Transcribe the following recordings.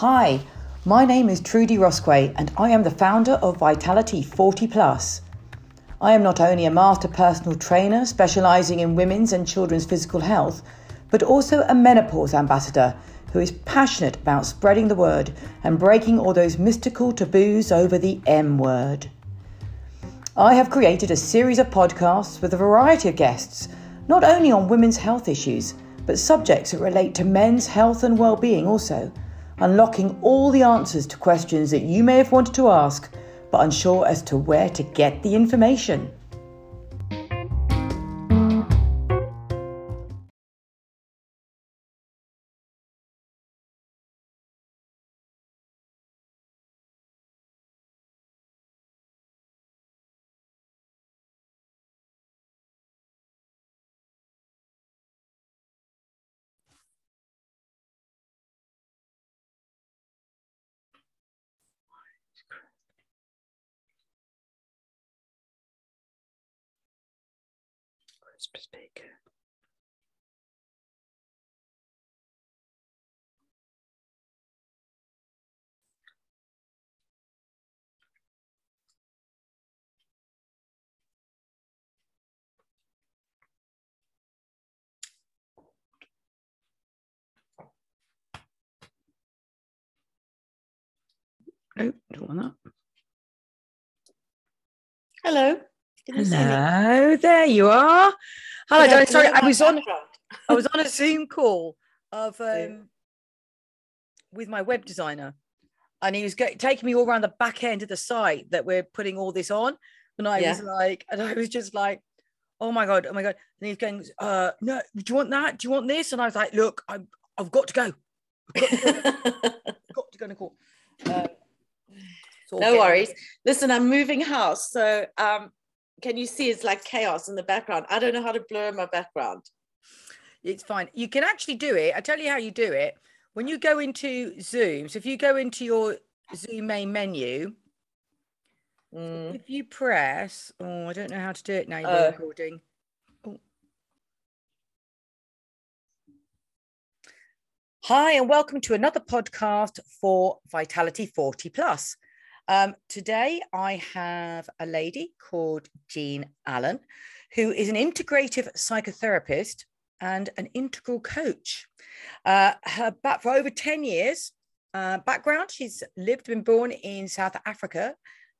Hi, my name is Trudy Rosquay and I am the founder of Vitality 40 Plus. I am not only a master personal trainer specializing in women's and children's physical health, but also a menopause ambassador who is passionate about spreading the word and breaking all those mystical taboos over the M word. I have created a series of podcasts with a variety of guests, not only on women's health issues, but subjects that relate to men's health and well-being also, unlocking all the answers to questions that you may have wanted to ask but unsure as to where to get the information. Speaker. Oh, don't want that. Hello. Hello, there you are. Hello, Johnny. Sorry, I was on. I was on a Zoom call of um, with my web designer, and he was get, taking me all around the back end of the site that we're putting all this on. And I yeah. was like, and I was just like, oh my god, oh my god. And he's going, uh, no, do you want that? Do you want this? And I was like, look, I'm, I've got to go. I've got to go, to go call. Um, no worries. Listen, I'm moving house, so um, can you see it's like chaos in the background? I don't know how to blur my background. It's fine. You can actually do it. I tell you how you do it. When you go into Zoom, so if you go into your Zoom main menu, mm. if you press, oh, I don't know how to do it now. You're uh, recording. Oh. Hi, and welcome to another podcast for Vitality 40 Plus. Um, today, I have a lady called Jean Allen, who is an integrative psychotherapist and an integral coach. Uh, her back for over 10 years uh, background, she's lived and born in South Africa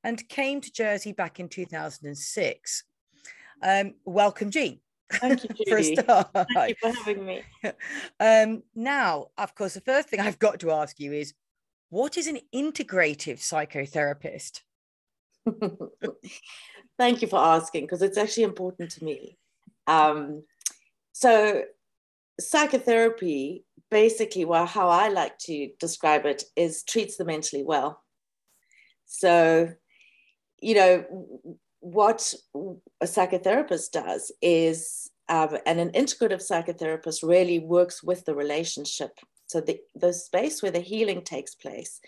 and came to Jersey back in 2006. Um, welcome, Jean. Thank you, for a start. Thank you for having me. Um, now, of course, the first thing I've got to ask you is what is an integrative psychotherapist? Thank you for asking, because it's actually important to me. Um, so, psychotherapy, basically, well, how I like to describe it is treats the mentally well. So, you know, what a psychotherapist does is, um, and an integrative psychotherapist really works with the relationship so the, the space where the healing takes place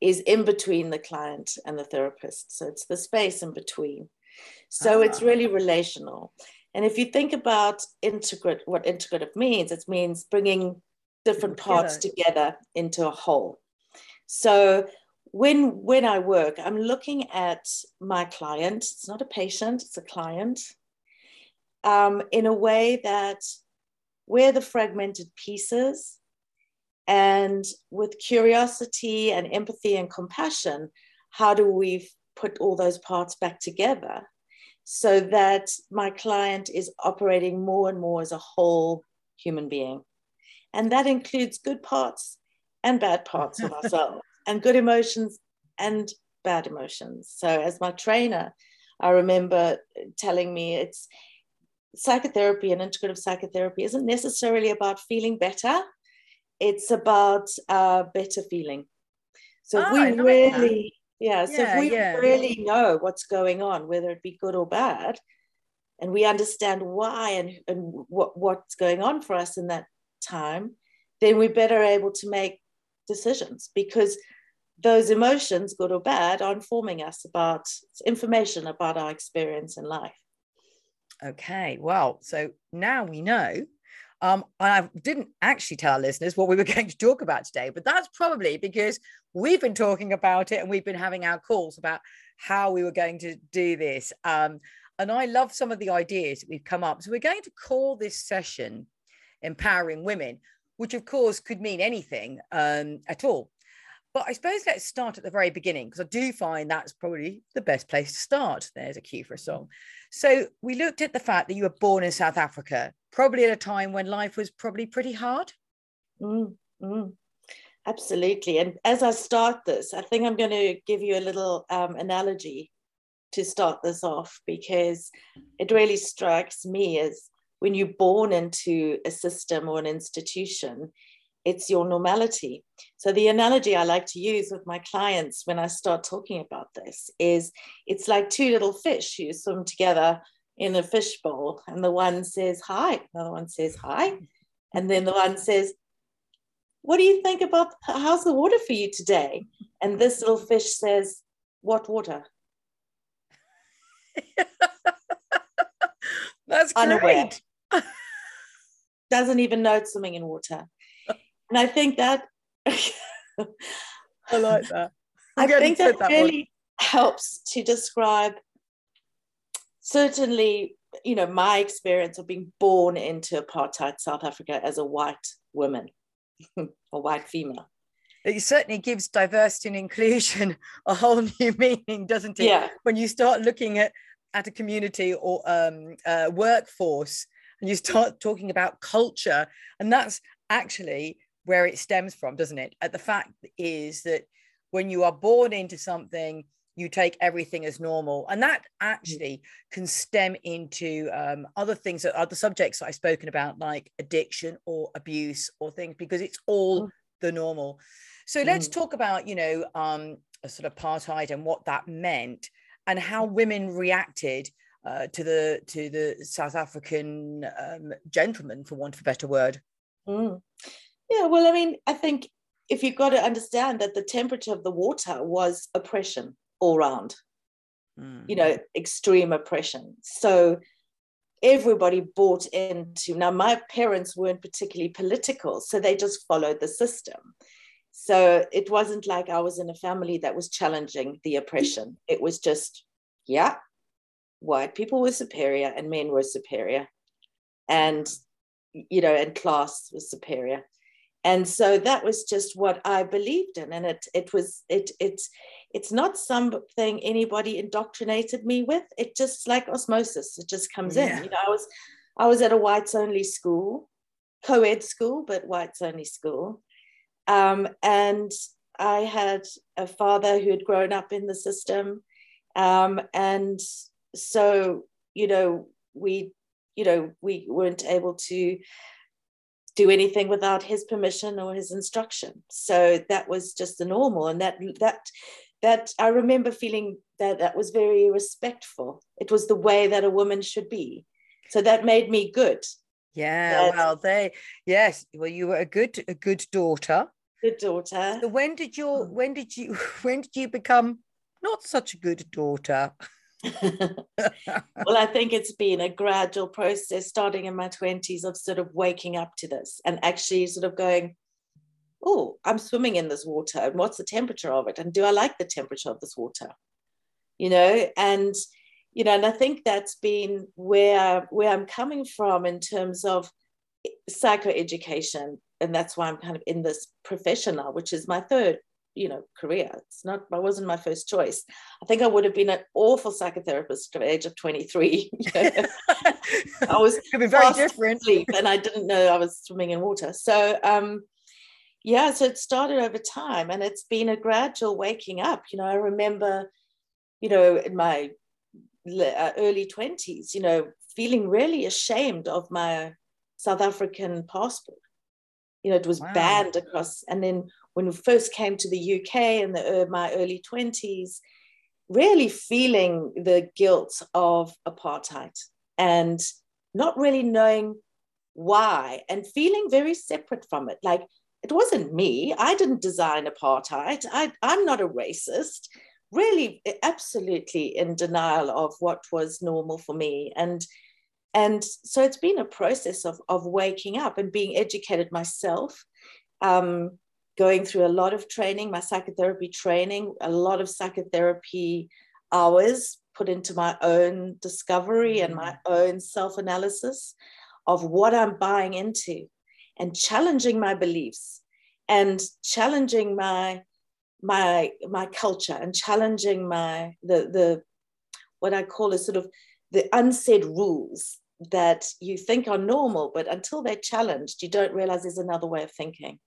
is in between the client and the therapist. So it's the space in between. So it's ah. really relational. And if you think about integrate, what integrative means, it means bringing different parts together into a whole. So when when I work, I'm looking at my client. It's not a patient; it's a client. Um, in a way that where the fragmented pieces and with curiosity and empathy and compassion, how do we put all those parts back together so that my client is operating more and more as a whole human being? And that includes good parts and bad parts of ourselves, and good emotions and bad emotions. So, as my trainer, I remember telling me it's psychotherapy and integrative psychotherapy isn't necessarily about feeling better it's about a better feeling. So oh, we really, yeah, so yeah, if we yeah. really know what's going on, whether it be good or bad, and we understand why and, and what, what's going on for us in that time, then we're better able to make decisions because those emotions, good or bad, are informing us about information about our experience in life. Okay, well, so now we know Um, I didn't actually tell our listeners what we were going to talk about today, but that's probably because we've been talking about it and we've been having our calls about how we were going to do this. Um, and I love some of the ideas that we've come up. So we're going to call this session Empowering Women, which of course could mean anything um, at all. But I suppose let's start at the very beginning because I do find that's probably the best place to start. There's a cue for a song. So we looked at the fact that you were born in South Africa, probably at a time when life was probably pretty hard. Mm, mm, absolutely. And as I start this, I think I'm going to give you a little um, analogy to start this off because it really strikes me as when you're born into a system or an institution, it's your normality. So, the analogy I like to use with my clients when I start talking about this is it's like two little fish who swim together in a fishbowl, and the one says hi, the other one says hi, and then the one says, What do you think about how's the water for you today? And this little fish says, What water? That's Unaware. great. Doesn't even know it's swimming in water. And I think that I like that. I'm i think that, that really one. helps to describe certainly, you know, my experience of being born into apartheid South Africa as a white woman, a white female. It certainly gives diversity and inclusion a whole new meaning, doesn't it? Yeah. When you start looking at, at a community or um, uh, workforce and you start talking about culture, and that's actually where it stems from, doesn't it? At the fact is that when you are born into something, you take everything as normal, and that actually can stem into um, other things, that other subjects that I've spoken about, like addiction or abuse or things, because it's all mm. the normal. So mm. let's talk about, you know, um, a sort of apartheid and what that meant, and how women reacted uh, to the to the South African um, gentleman, for want of a better word. Mm. Yeah, well, I mean, I think if you've got to understand that the temperature of the water was oppression all round, mm. you know, extreme oppression. So everybody bought into now my parents weren't particularly political so they just followed the system. So it wasn't like i was in a family that was challenging the oppression. It was just yeah white people were superior and men were superior. And you know and class was superior. And so that was just what i believed in. And it it was it it's it's not something anybody indoctrinated me with it just like osmosis it just comes yeah. in you know i was i was at a whites only school co-ed school but whites only school um, and i had a father who had grown up in the system um, and so you know we you know we weren't able to do anything without his permission or his instruction. So that was just the normal. And that that that I remember feeling that that was very respectful. It was the way that a woman should be. So that made me good. Yeah, that, well, they yes, well, you were a good a good daughter. Good daughter. So when did your hmm. when did you when did you become not such a good daughter? well, I think it's been a gradual process starting in my 20s of sort of waking up to this and actually sort of going, oh, I'm swimming in this water. And what's the temperature of it? And do I like the temperature of this water? You know, and you know, and I think that's been where where I'm coming from in terms of psychoeducation. And that's why I'm kind of in this profession now, which is my third you know career it's not i wasn't my first choice i think i would have been an awful psychotherapist at the age of 23 i was could be very different and i didn't know i was swimming in water so um yeah so it started over time and it's been a gradual waking up you know i remember you know in my uh, early 20s you know feeling really ashamed of my south african passport you know it was wow. banned across and then when we first came to the UK in the, uh, my early 20s, really feeling the guilt of apartheid and not really knowing why and feeling very separate from it. Like it wasn't me. I didn't design apartheid. I, I'm not a racist. Really, absolutely in denial of what was normal for me. And and so it's been a process of, of waking up and being educated myself um, going through a lot of training my psychotherapy training a lot of psychotherapy hours put into my own discovery and my mm. own self-analysis of what i'm buying into and challenging my beliefs and challenging my my my culture and challenging my the the what i call a sort of the unsaid rules that you think are normal, but until they're challenged, you don't realize there's another way of thinking.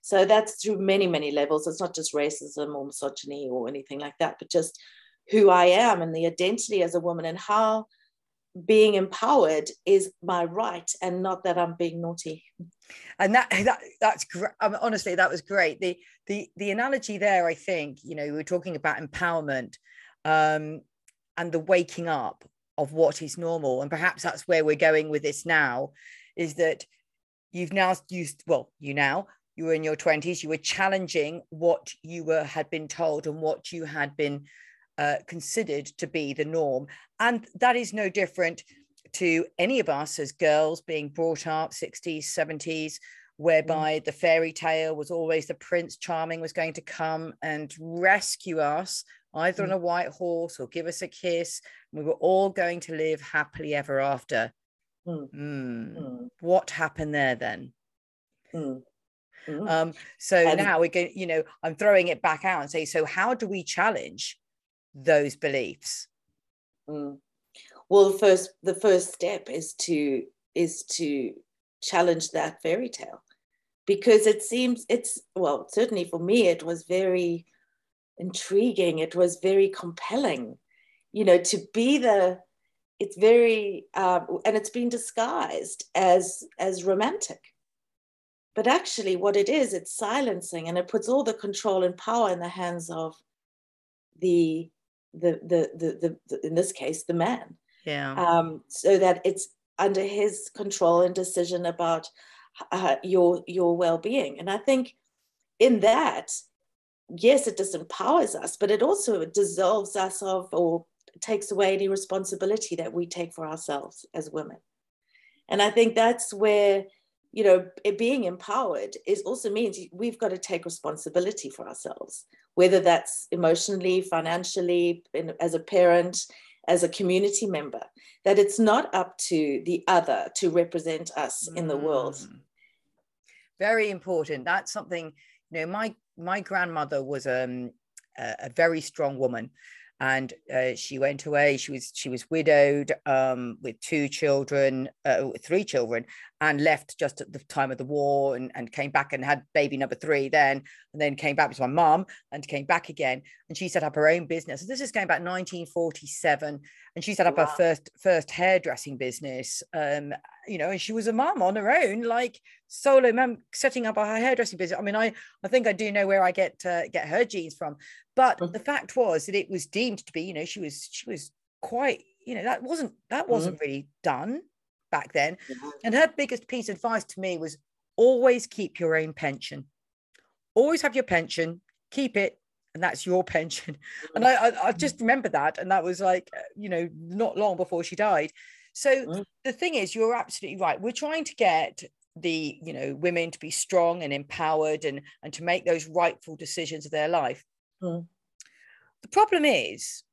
So that's through many, many levels. It's not just racism or misogyny or anything like that, but just who I am and the identity as a woman and how being empowered is my right and not that I'm being naughty. And that that that's great. I mean, honestly, that was great. The the the analogy there, I think, you know, we were talking about empowerment um, and the waking up of what is normal and perhaps that's where we're going with this now is that you've now used well you now you were in your 20s you were challenging what you were had been told and what you had been uh, considered to be the norm and that is no different to any of us as girls being brought up 60s 70s whereby mm. the fairy tale was always the prince charming was going to come and rescue us either mm. on a white horse or give us a kiss. We were all going to live happily ever after. Mm. Mm. What happened there then? Mm. Mm. Um, so and- now we're going, you know, I'm throwing it back out and say, so how do we challenge those beliefs? Mm. Well, the first the first step is to is to challenge that fairy tale because it seems it's well certainly for me it was very intriguing. It was very compelling, you know, to be the. It's very, um, and it's been disguised as as romantic. But actually, what it is, it's silencing, and it puts all the control and power in the hands of the the the the, the, the in this case the man. Yeah. Um, so that it's under his control and decision about uh, your your well-being, and I think in that yes, it disempowers us, but it also dissolves us of or takes away any responsibility that we take for ourselves as women. And I think that's where, you know, being empowered is also means we've got to take responsibility for ourselves, whether that's emotionally, financially, in, as a parent, as a community member, that it's not up to the other to represent us in the world. Mm. Very important. That's something, you know, my my grandmother was um, a, a very strong woman and uh, she went away she was she was widowed um, with two children uh, three children and left just at the time of the war and, and came back and had baby number three then and then came back to my mom and came back again and she set up her own business this is going back 1947 and she set up wow. her first first hairdressing business um, you know and she was a mom on her own like solo mom setting up her hairdressing business i mean i i think i do know where i get uh, get her genes from but mm-hmm. the fact was that it was deemed to be you know she was she was quite you know that wasn't that wasn't mm-hmm. really done back then. Mm-hmm. and her biggest piece of advice to me was always keep your own pension. Always have your pension keep it and that's your pension. And I, I, I just remember that and that was like uh, you know not long before she died. So mm. the thing is you're absolutely right. We're trying to get the you know women to be strong and empowered and and to make those rightful decisions of their life. Mm. the problem is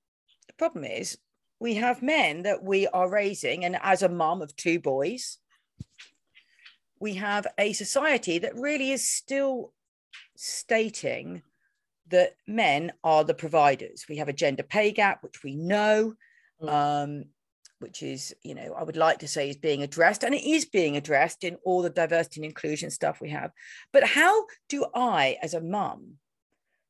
the problem is we have men that we are raising and as a mom of two boys we have a society that really is still stating that men are the providers we have a gender pay gap which we know mm. um, which is, you know, I would like to say is being addressed, and it is being addressed in all the diversity and inclusion stuff we have. But how do I, as a mum,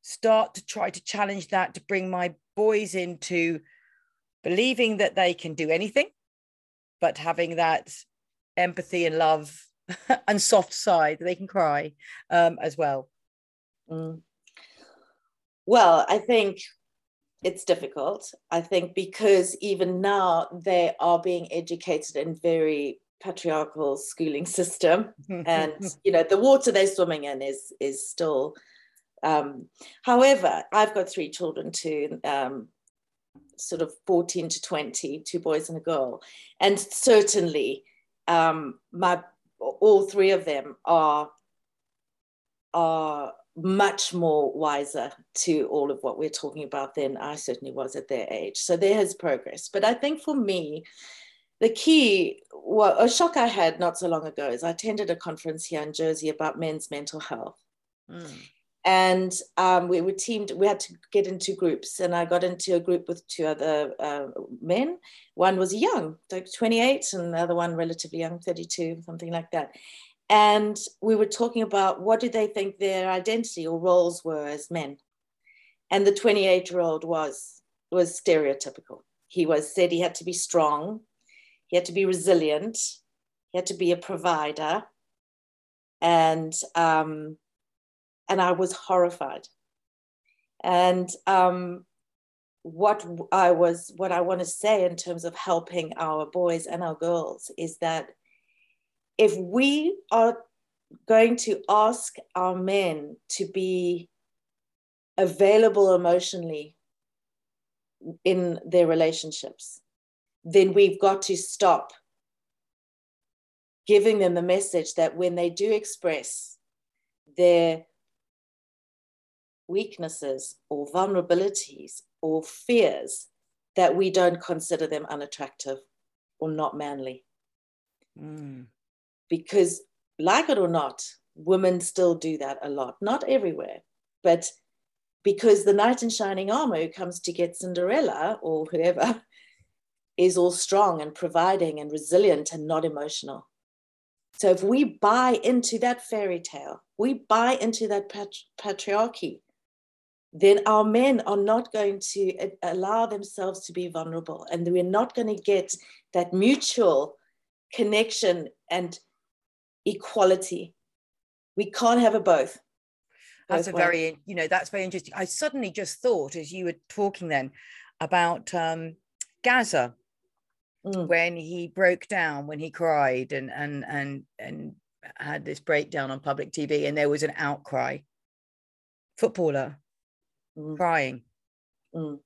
start to try to challenge that to bring my boys into believing that they can do anything, but having that empathy and love and soft side they can cry um, as well? Mm. Well, I think it's difficult, I think, because even now they are being educated in very patriarchal schooling system, and you know the water they're swimming in is is still. Um, however, I've got three children too. Um, sort of 14 to 20, two boys and a girl. And certainly, um, my all three of them are are much more wiser to all of what we're talking about than I certainly was at their age. So there has progress. But I think for me, the key, well, a shock I had not so long ago is I attended a conference here in Jersey about men's mental health. Mm. And um, we were teamed, we had to get into groups, and I got into a group with two other uh, men. One was young, like 28, and the other one relatively young, 32, something like that. And we were talking about what do they think their identity or roles were as men. And the 28 year old was, was stereotypical. He was said he had to be strong, he had to be resilient. He had to be a provider. And, um, and I was horrified. And um, what I was, what I want to say in terms of helping our boys and our girls is that if we are going to ask our men to be available emotionally in their relationships, then we've got to stop giving them the message that when they do express their weaknesses or vulnerabilities or fears, that we don't consider them unattractive or not manly. Mm. Because, like it or not, women still do that a lot, not everywhere, but because the knight in shining armor who comes to get Cinderella or whoever is all strong and providing and resilient and not emotional. So if we buy into that fairy tale, we buy into that pat- patriarchy, then our men are not going to allow themselves to be vulnerable and we're not going to get that mutual connection and equality. We can't have a both. That's a very, you know, that's very interesting. I suddenly just thought as you were talking then about um, Gazza mm. when he broke down, when he cried and and and and had this breakdown on public TV, and there was an outcry. Footballer mm. crying. Mm.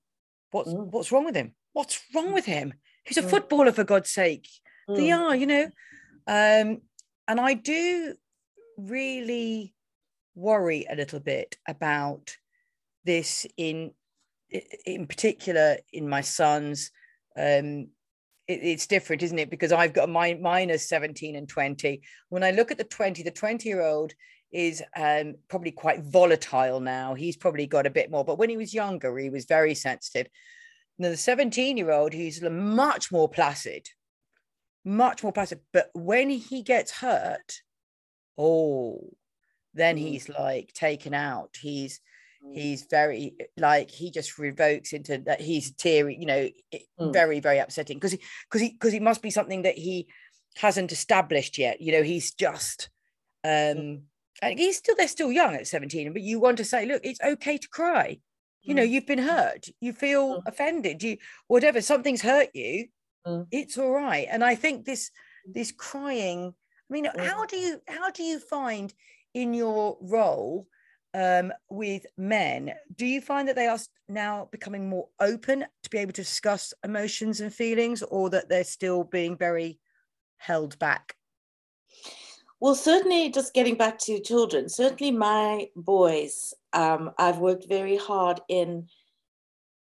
What's mm. what's wrong with him? What's wrong with him? He's a mm. footballer for God's sake. They mm. are, you know. Um, and I do really worry a little bit about this in in particular in my son's um, it, it's different, isn't it? Because I've got my minus 17 and 20. When I look at the 20, the 20 year old is um, probably quite volatile now. He's probably got a bit more, but when he was younger, he was very sensitive. Now, the 17 year old, he's much more placid, much more placid. But when he gets hurt, oh, then mm. he's like taken out. He's Mm. he's very like he just revokes into that he's teary you know mm. very very upsetting because he because he because it must be something that he hasn't established yet you know he's just mm. um and he's still they're still young at 17 but you want to say look it's okay to cry you know mm. you've been hurt you feel mm. offended you whatever something's hurt you mm. it's all right and i think this this crying i mean how do you how do you find in your role um, with men, do you find that they are now becoming more open to be able to discuss emotions and feelings, or that they're still being very held back? Well, certainly, just getting back to children, certainly my boys, um, I've worked very hard in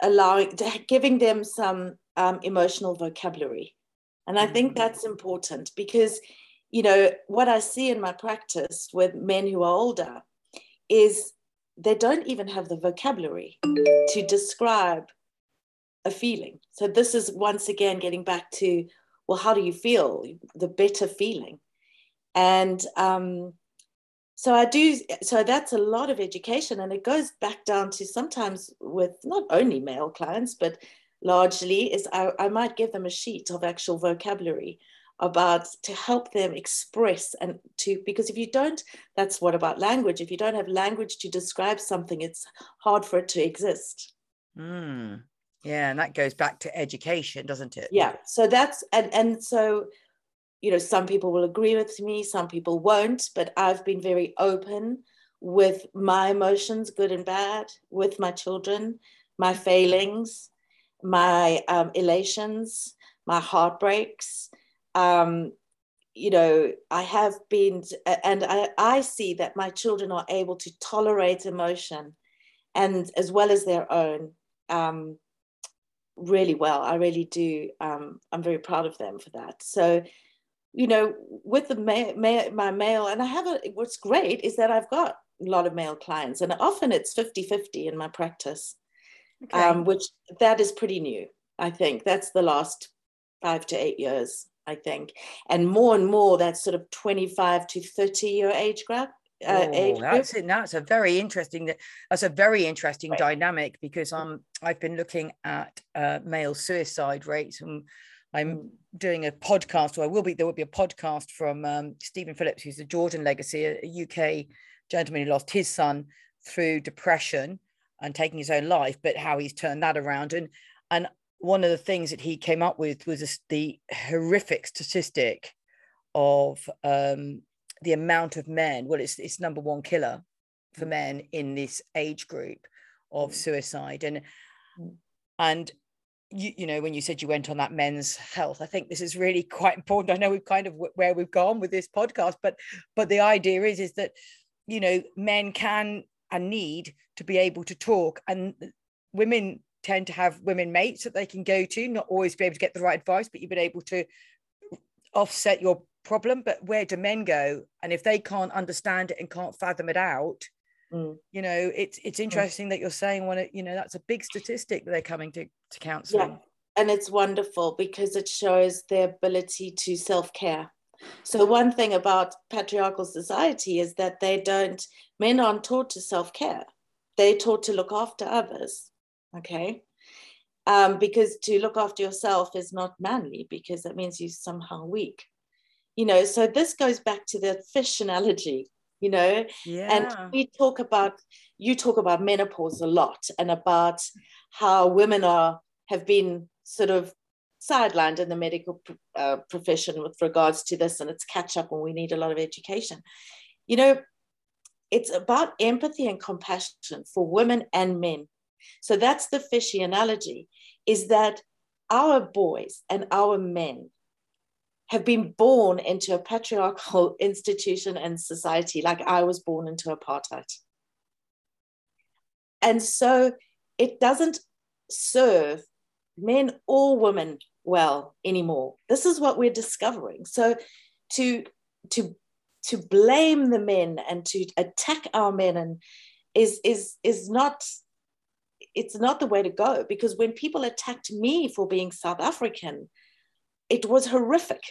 allowing, giving them some um, emotional vocabulary. And I think mm-hmm. that's important because, you know, what I see in my practice with men who are older is they don't even have the vocabulary to describe a feeling. So this is once again getting back to, well, how do you feel? The better feeling. And um, so I do, so that's a lot of education. And it goes back down to sometimes with not only male clients, but largely is I, I might give them a sheet of actual vocabulary about to help them express and to because if you don't that's what about language if you don't have language to describe something it's hard for it to exist mm. yeah and that goes back to education doesn't it yeah so that's and and so you know some people will agree with me some people won't but i've been very open with my emotions good and bad with my children my failings my um, elations, my heartbreaks. Um, you know, I have been, and I, I see that my children are able to tolerate emotion and as well as their own um, really well. I really do. Um, I'm very proud of them for that. So, you know, with the ma- ma- my male, and I have a, what's great is that I've got a lot of male clients, and often it's 50 50 in my practice, okay. um, which that is pretty new. I think that's the last five to eight years, I think. And more and more, that sort of 25 to 30 year age group. Uh, oh, that's it. That's a very interesting. That's a very interesting right. dynamic because um, I've been looking at uh, male suicide rates, and I'm doing a podcast, or I will be. There will be a podcast from um, Stephen Phillips, who's the Jordan Legacy, a, a UK gentleman who lost his son through depression and taking his own life, but how he's turned that around. And and one of the things that he came up with was the horrific statistic of um, the amount of men well it's it's number one killer for men in this age group of mm. suicide and mm. and you, you know when you said you went on that men's health i think this is really quite important. I know we've kind of where we've gone with this podcast but but the idea is is that you know men can and need to be able to talk and women tend to have women mates that they can go to not always be able to get the right advice but you've been able to offset your problem. But where do men go? And if they can't understand it and can't fathom it out mm. you know it's it's mm. interesting mm. that you're saying when it you know that's a big statistic that they're coming to to counseling yeah. and it's wonderful because it shows their ability to self-care so one thing about patriarchal society is that they don't men aren't taught to self-care they're taught to look after others okay um, because to look after yourself is not manly because that means you're somehow weak you know so this goes back to the fish analogy you know? Yeah. and we talk about you talk about menopause a lot and about how women are have been sort of sidelined in the medical uh, profession with regards to this and it's catch up and we need a lot of education. You know it's about empathy and compassion for women and men. So that's the fishy analogy is that our boys and our men have been born into a patriarchal institution and society, like I was born into apartheid. And so it doesn't serve men or women well anymore. This is what we're discovering. So to to to blame the men and to attack our men and is is is not it's not the way to go because when people attacked me for being South African, it was horrific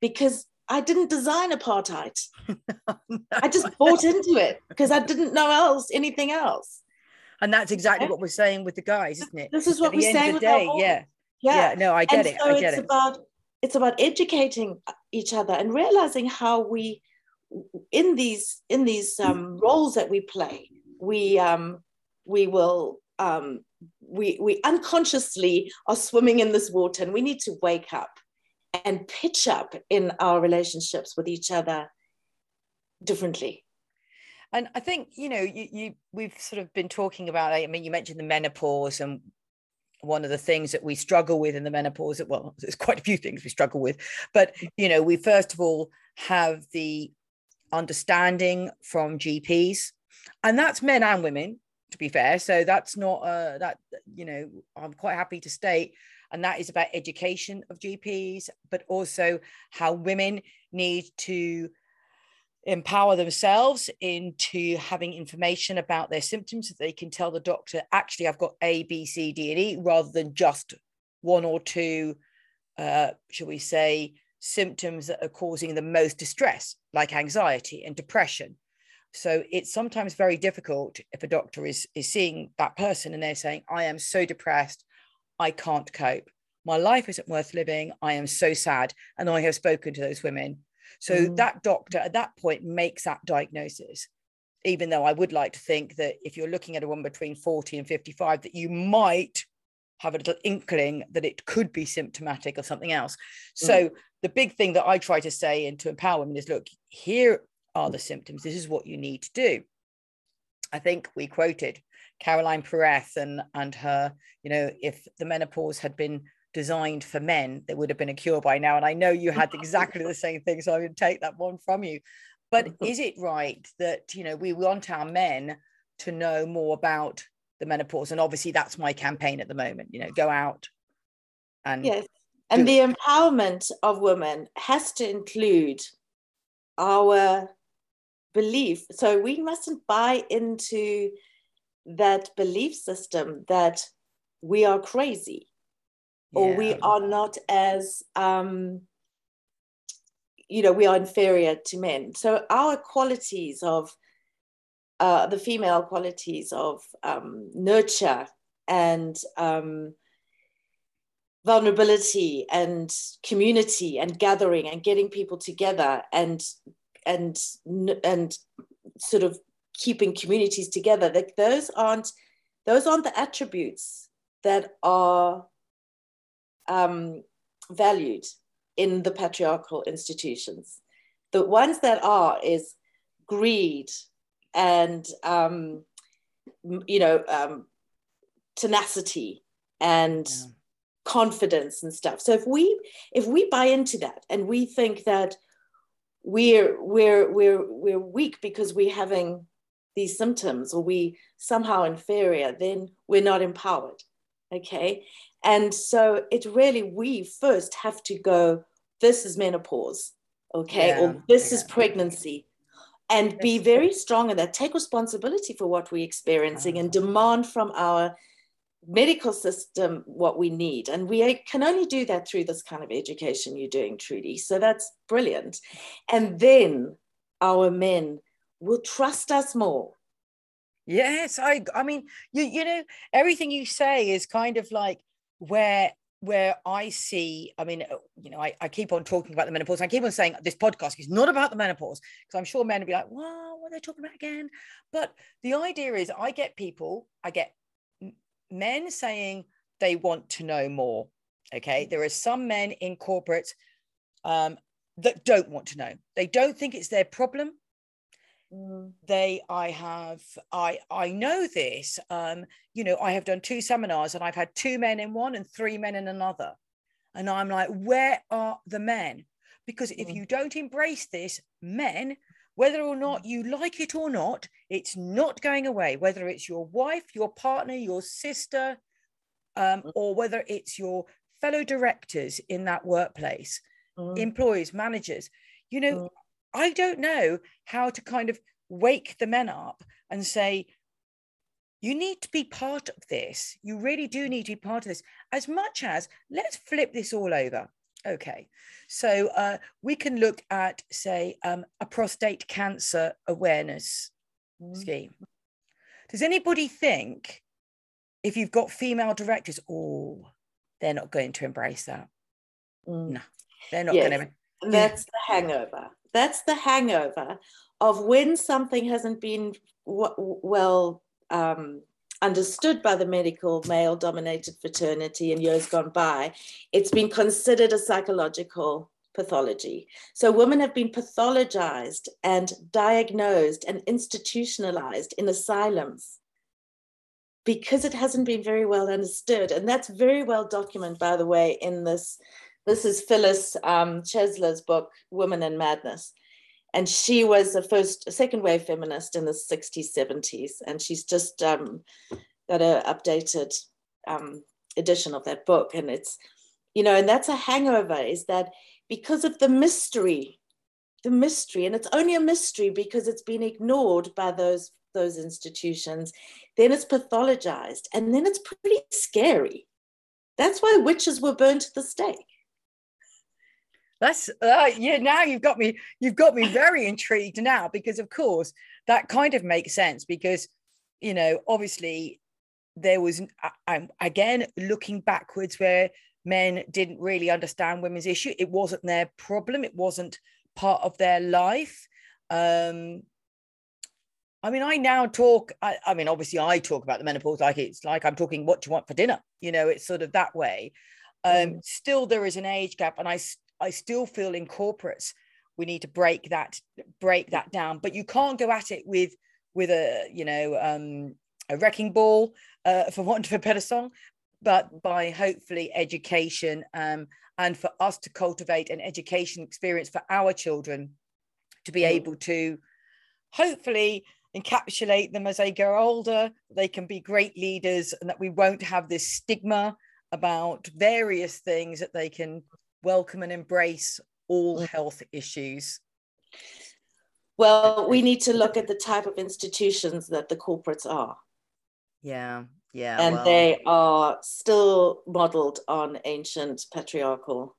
because I didn't design apartheid. no. I just bought into it because I didn't know else anything else. And that's exactly what we're saying with the guys, isn't it? This is what we're saying with day, yeah. yeah. Yeah, no, I get and it. So I get it's it. about it's about educating each other and realizing how we in these in these um, roles that we play, we um, we will um, we we unconsciously are swimming in this water and we need to wake up and pitch up in our relationships with each other differently. And i think you know you, you we've sort of been talking about i mean you mentioned the menopause and one of the things that we struggle with in the menopause well there's quite a few things we struggle with but you know we first of all have the understanding from gps and that's men and women to be fair. So that's not uh that you know i'm quite happy to state and that is about education of GPs, but also how women need to empower themselves into having information about their symptoms so they can tell the doctor, actually, I've got A, B, C, D, and E, rather than just one or two, uh, shall we say, symptoms that are causing the most distress, like anxiety and depression. So it's sometimes very difficult if a doctor is, is seeing that person and they're saying, I am so depressed, I can't cope. My life isn't worth living. I am so sad. And I have spoken to those women. So mm. that doctor at that point makes that diagnosis. Even though I would like to think that if you're looking at a woman between 40 and 55, that you might have a little inkling that it could be symptomatic of something else. Mm. So the big thing that I try to say and to empower women is look, here are the symptoms. This is what you need to do. I think we quoted Caroline Perez and and her, you know, if the menopause had been designed for men, there would have been a cure by now. And I know you had exactly the same thing, so I would take that one from you. But is it right that you know we want our men to know more about the menopause? And obviously, that's my campaign at the moment. You know, go out and yes, and the empowerment of women has to include our belief. So we mustn't buy into that belief system that we are crazy yeah. or we are not as um, you know we are inferior to men so our qualities of uh, the female qualities of um, nurture and um, vulnerability and community and gathering and getting people together and and and sort of keeping communities together. Like those aren't those aren't the attributes that are um, valued in the patriarchal institutions. The ones that are is greed and um, you know um, tenacity and yeah. confidence and stuff. So if we if we buy into that and we think that we're we're we're we're weak because we're having these symptoms or we somehow inferior then we're not empowered okay and so it really we first have to go this is menopause okay yeah, or this yeah. is pregnancy and be very strong in that take responsibility for what we're experiencing and uh-huh. demand from our medical system what we need. And we can only do that through this kind of education you're doing, Trudy. So that's brilliant. And then our men will trust us more. Yes, I I mean, you you know, everything you say is kind of like where where I see, I mean, uh, you know, I, I keep on talking about the menopause. I keep on saying this podcast is not about the menopause because I'm sure men will be like, well, what are they talking about again? But the idea is I get people, I get men saying they want to know more. Okay. There are some men in corporate um, that don't want to know. They don't think it's their problem. Mm. They, I have, I, I know this. Um, you know, I have done two seminars and I've had two men in one and three men in another. And I'm like, where are the men? Because if mm. you don't embrace this, men, whether or not you like it or not, it's not going away, whether it's your wife, your partner, your sister, um, mm. or whether it's your fellow directors in that workplace, mm. employees, managers. You know, mm. I don't know how to kind of wake the men up and say, you need to be part of this. You really do need to be part of this, as much as let's flip this all over. Okay, so uh, we can look at, say, um, a prostate cancer awareness mm. scheme. Does anybody think if you've got female directors, oh, they're not going to embrace that? Mm. No, they're not yes, going to. That's the hangover. That's the hangover of when something hasn't been w- well um, understood by the medical male dominated fraternity in years gone by, it's been considered a psychological pathology. So women have been pathologized and diagnosed and institutionalized in asylums because it hasn't been very well understood. And that's very well documented, by the way, in this. This is Phyllis um, Chesler's book, Women and Madness. And she was a first second wave feminist in the 60s 70s and she's just um, got an updated um, edition of that book. And it's you know and that's a hangover is that because of the mystery the mystery and it's only a mystery because it's been ignored by those those institutions then it's pathologized and then it's pretty scary. That's why witches were burned to the stake that's uh, yeah now you've got me you've got me very intrigued now because of course that kind of makes sense because you know obviously there was I'm again looking backwards where men didn't really understand women's issue it wasn't their problem it wasn't part of their life um I mean, I now talk. I, I, mean, obviously, I talk about the menopause like it's like I'm talking what do you want for dinner. You know, it's sort of that way. Um, mm. Still, there is an age gap, and I I still feel in corporates we need to break that break that down. But you can't go at it with with a you know um, a wrecking ball, uh, for want of a better song, but by hopefully education um, and for us to cultivate an education experience for our children to be mm. able to hopefully encapsulate them as they grow older, they can be great leaders, and that we won't have this stigma about various things that they can welcome and embrace all mm. health issues. Well, we need to look at the type of institutions that the corporates are. Yeah, yeah. And well. they are still modeled on ancient patriarchal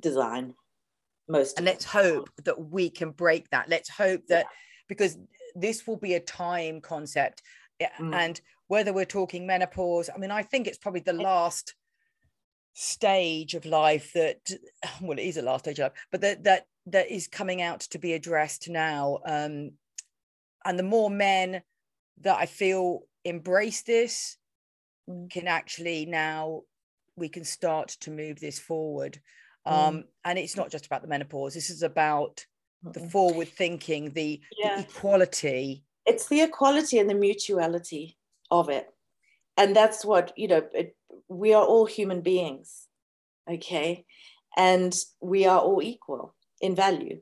design. Most and let's hope that we can break that. Let's hope that yeah. because this will be a time concept. Mm. And whether we're talking menopause, I mean, I think it's probably the last stage of life that well, it is a last stage of life, but that that that is coming out to be addressed now. Um, and the more men that I feel embrace this mm. can actually now we can start to move this forward. Mm. Um, and it's not just about the menopause. This is about the forward thinking, the, yeah. the equality. It's the equality and the mutuality of it. And that's what, you know, it, we are all human beings, okay? And we are all equal in value.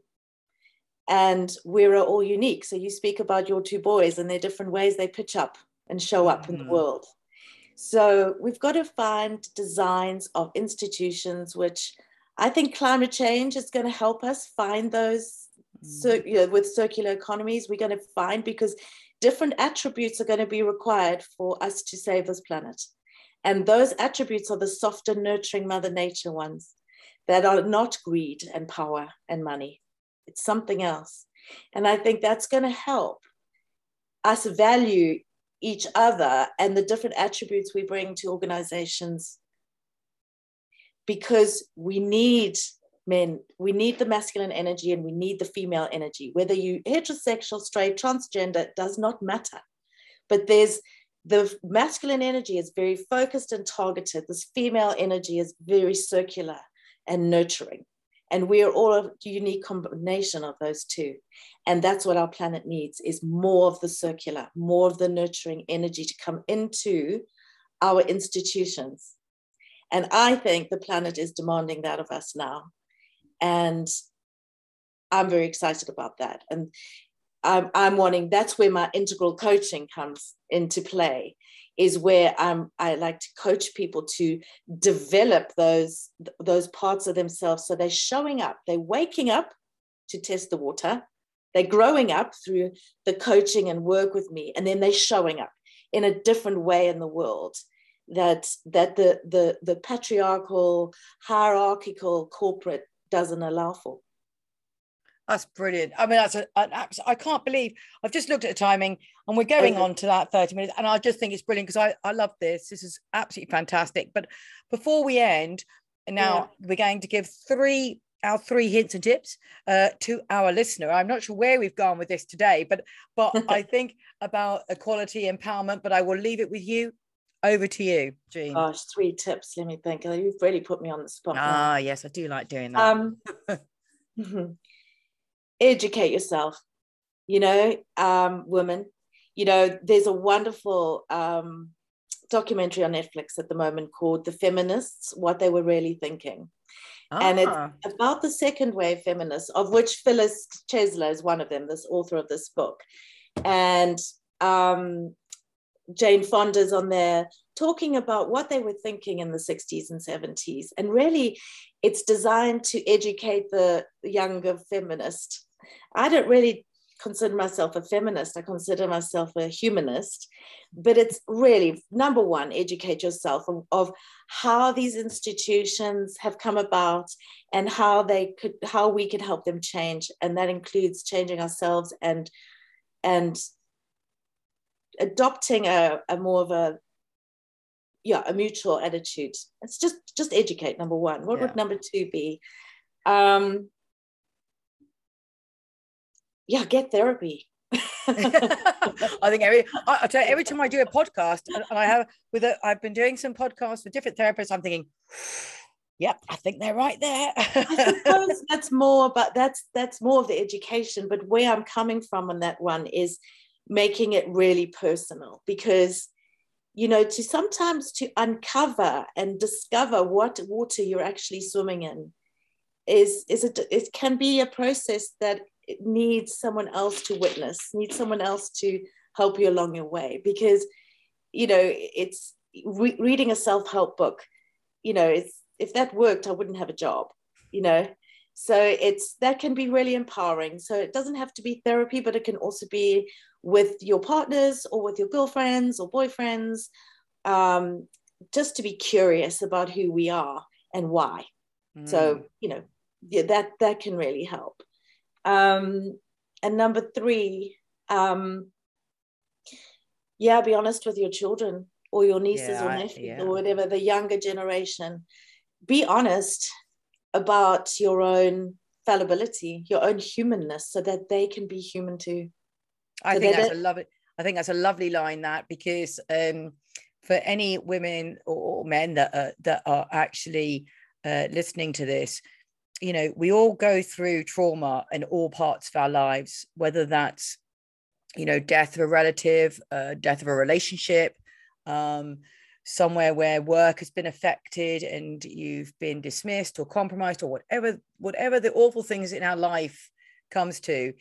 And we're all unique. So you speak about your two boys and their different ways they pitch up and show up mm-hmm. in the mm-hmm. world. So we've got to find designs of institutions which I think climate change is going to help us find those so you know, with circular economies, we're going to find because different attributes are going to be required for us to save this planet. And those attributes are the softer, nurturing Mother Nature ones that are not greed and power and money. It's something else. And I think that's going to help us value each other and the different attributes we bring to organizations because we need men we need the masculine energy and we need the female energy whether you heterosexual straight transgender does not matter but there's the masculine energy is very focused and targeted. This female energy is very circular and nurturing. And we are all a unique combination of those two. And that's what our planet needs is more of the circular more of the nurturing energy to come into our institutions. And i think the planet is demanding that of us now. And i'm very excited about that. And i'm, I'm wanting that's where my integral coaching comes into play is where I'm, I like to coach people to develop those those parts of themselves so they're showing up they're waking up to test the water they're growing up through the coaching and work with me and then they're showing up in a different way in the world that that the the the patriarchal hierarchical corporate doesn't allow for. That's brilliant. I mean, that's a, an absolute, I can't believe I've just looked at the timing and we're going on to that 30 minutes. And I just think it's brilliant because I, I love this. This is absolutely fantastic. But before we end, now yeah. we're going to give three our three hints and tips uh, to our listener. I'm not sure where we've gone with this today, but but I think about equality empowerment. But I will leave it with you over to you, Jean. Gosh, three tips. Let me think. You've really put me on the spot. Ah, now. yes, I do like doing that. Um, educate yourself. You know, um, women. You know, there's a wonderful um, documentary on Netflix at the moment called "The Feminists: What They Were Really Thinking." Ah. And it's ah. about the second wave feminists, of which Phyllis Chesler is one of them, this author of this book. And um, Jane Fonda's on there talking about what they were thinking in the 60s and 70s. And really, it's designed to educate the younger feminist. I don't really consider myself a feminist, I consider myself a humanist. But it's really number one, educate yourself of, of how these institutions have come about and how they could how we could help them change. And that includes changing ourselves and and adopting a, a more of a yeah a mutual attitude it's just just educate number one what yeah. would number two be um yeah get therapy I think every I, I, tell you, every time I do a podcast and, and I have with a, I've been doing some podcasts with different therapists. I'm thinking, yep, I think they're right there. I suppose that's more, but that's that's more of the education. But where I'm coming from on that one is making it really personal because you know to sometimes to uncover and discover what water you're actually swimming in is is it it can be a process that needs someone else to witness needs someone else to help you along your way. Because you know it's re- reading a self-help book you know it's if that worked i wouldn't have a job you know? So it's that can be really empowering. So it doesn't have to be therapy but it can also be with your partners or with your girlfriends or boyfriends um, just to be curious about who we are and why. Mm. so you know yeah, that that can really help um, and number three um, yeah be honest with your children or your nieces yeah, or nephews yeah. or whatever the younger generation be honest about your own fallibility your own humanness so that they can be human too I so think that's a lovely. I think that's a lovely line that because um, for any women or men that are, that are actually uh, listening to this, you know, we all go through trauma in all parts of our lives, whether that's you know death of a relative, uh, death of a relationship, um, somewhere where work has been affected and you've been dismissed or compromised or whatever whatever the awful things in our life comes to.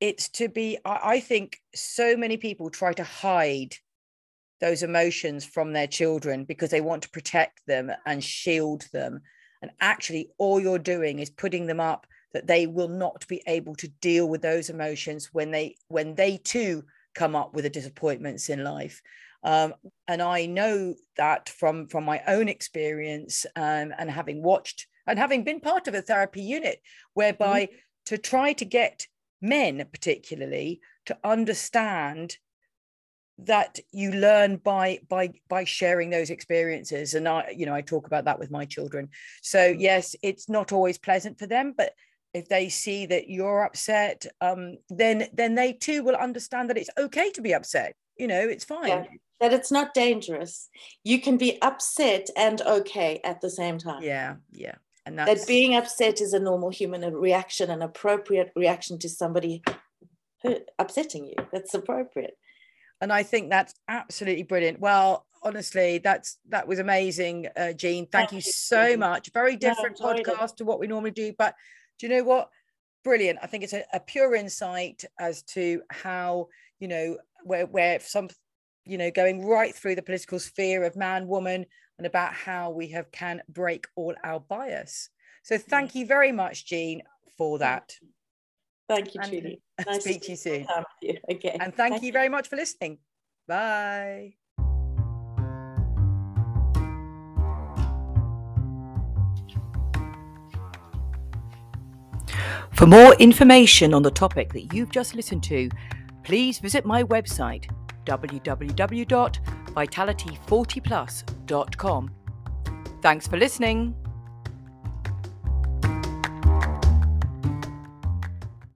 It's to be i think so many people try to hide those emotions from their children because they want to protect them and shield them and actually all you're doing is putting them up that they will not be able to deal with those emotions when they when they too come up with the disappointments in life um, and i know that from from my own experience um, and having watched and having been part of a therapy unit whereby mm-hmm. to try to get men particularly to understand that you learn by by by sharing those experiences. And i you know i talk about that with my children. So mm. yes it's not always pleasant for them but if they see that you're upset um then then they too will understand that it's okay to be upset. You know it's fine. yeah, that it's not dangerous. You can be upset and okay at the same time. Yeah yeah. And that being upset is a normal human reaction, an appropriate reaction to somebody upsetting you. That's appropriate. And I think that's absolutely brilliant. Well, honestly, that's that was amazing, uh, Jean. Thank, you so much. Very different no, podcast to what we normally do, but do you know what? Brilliant. I think it's a, a pure insight as to how you know where where some you know going right through the political sphere of man, woman, and about how we have can break all our bias. So thank you very much, Jean, for that. Thank you, Julie. Nice speak to you soon. You. Okay. And thank, thank you very much for listening. Bye. For more information on the topic that you've just listened to, please visit my website www.vitality40plus.com. Thanks for listening.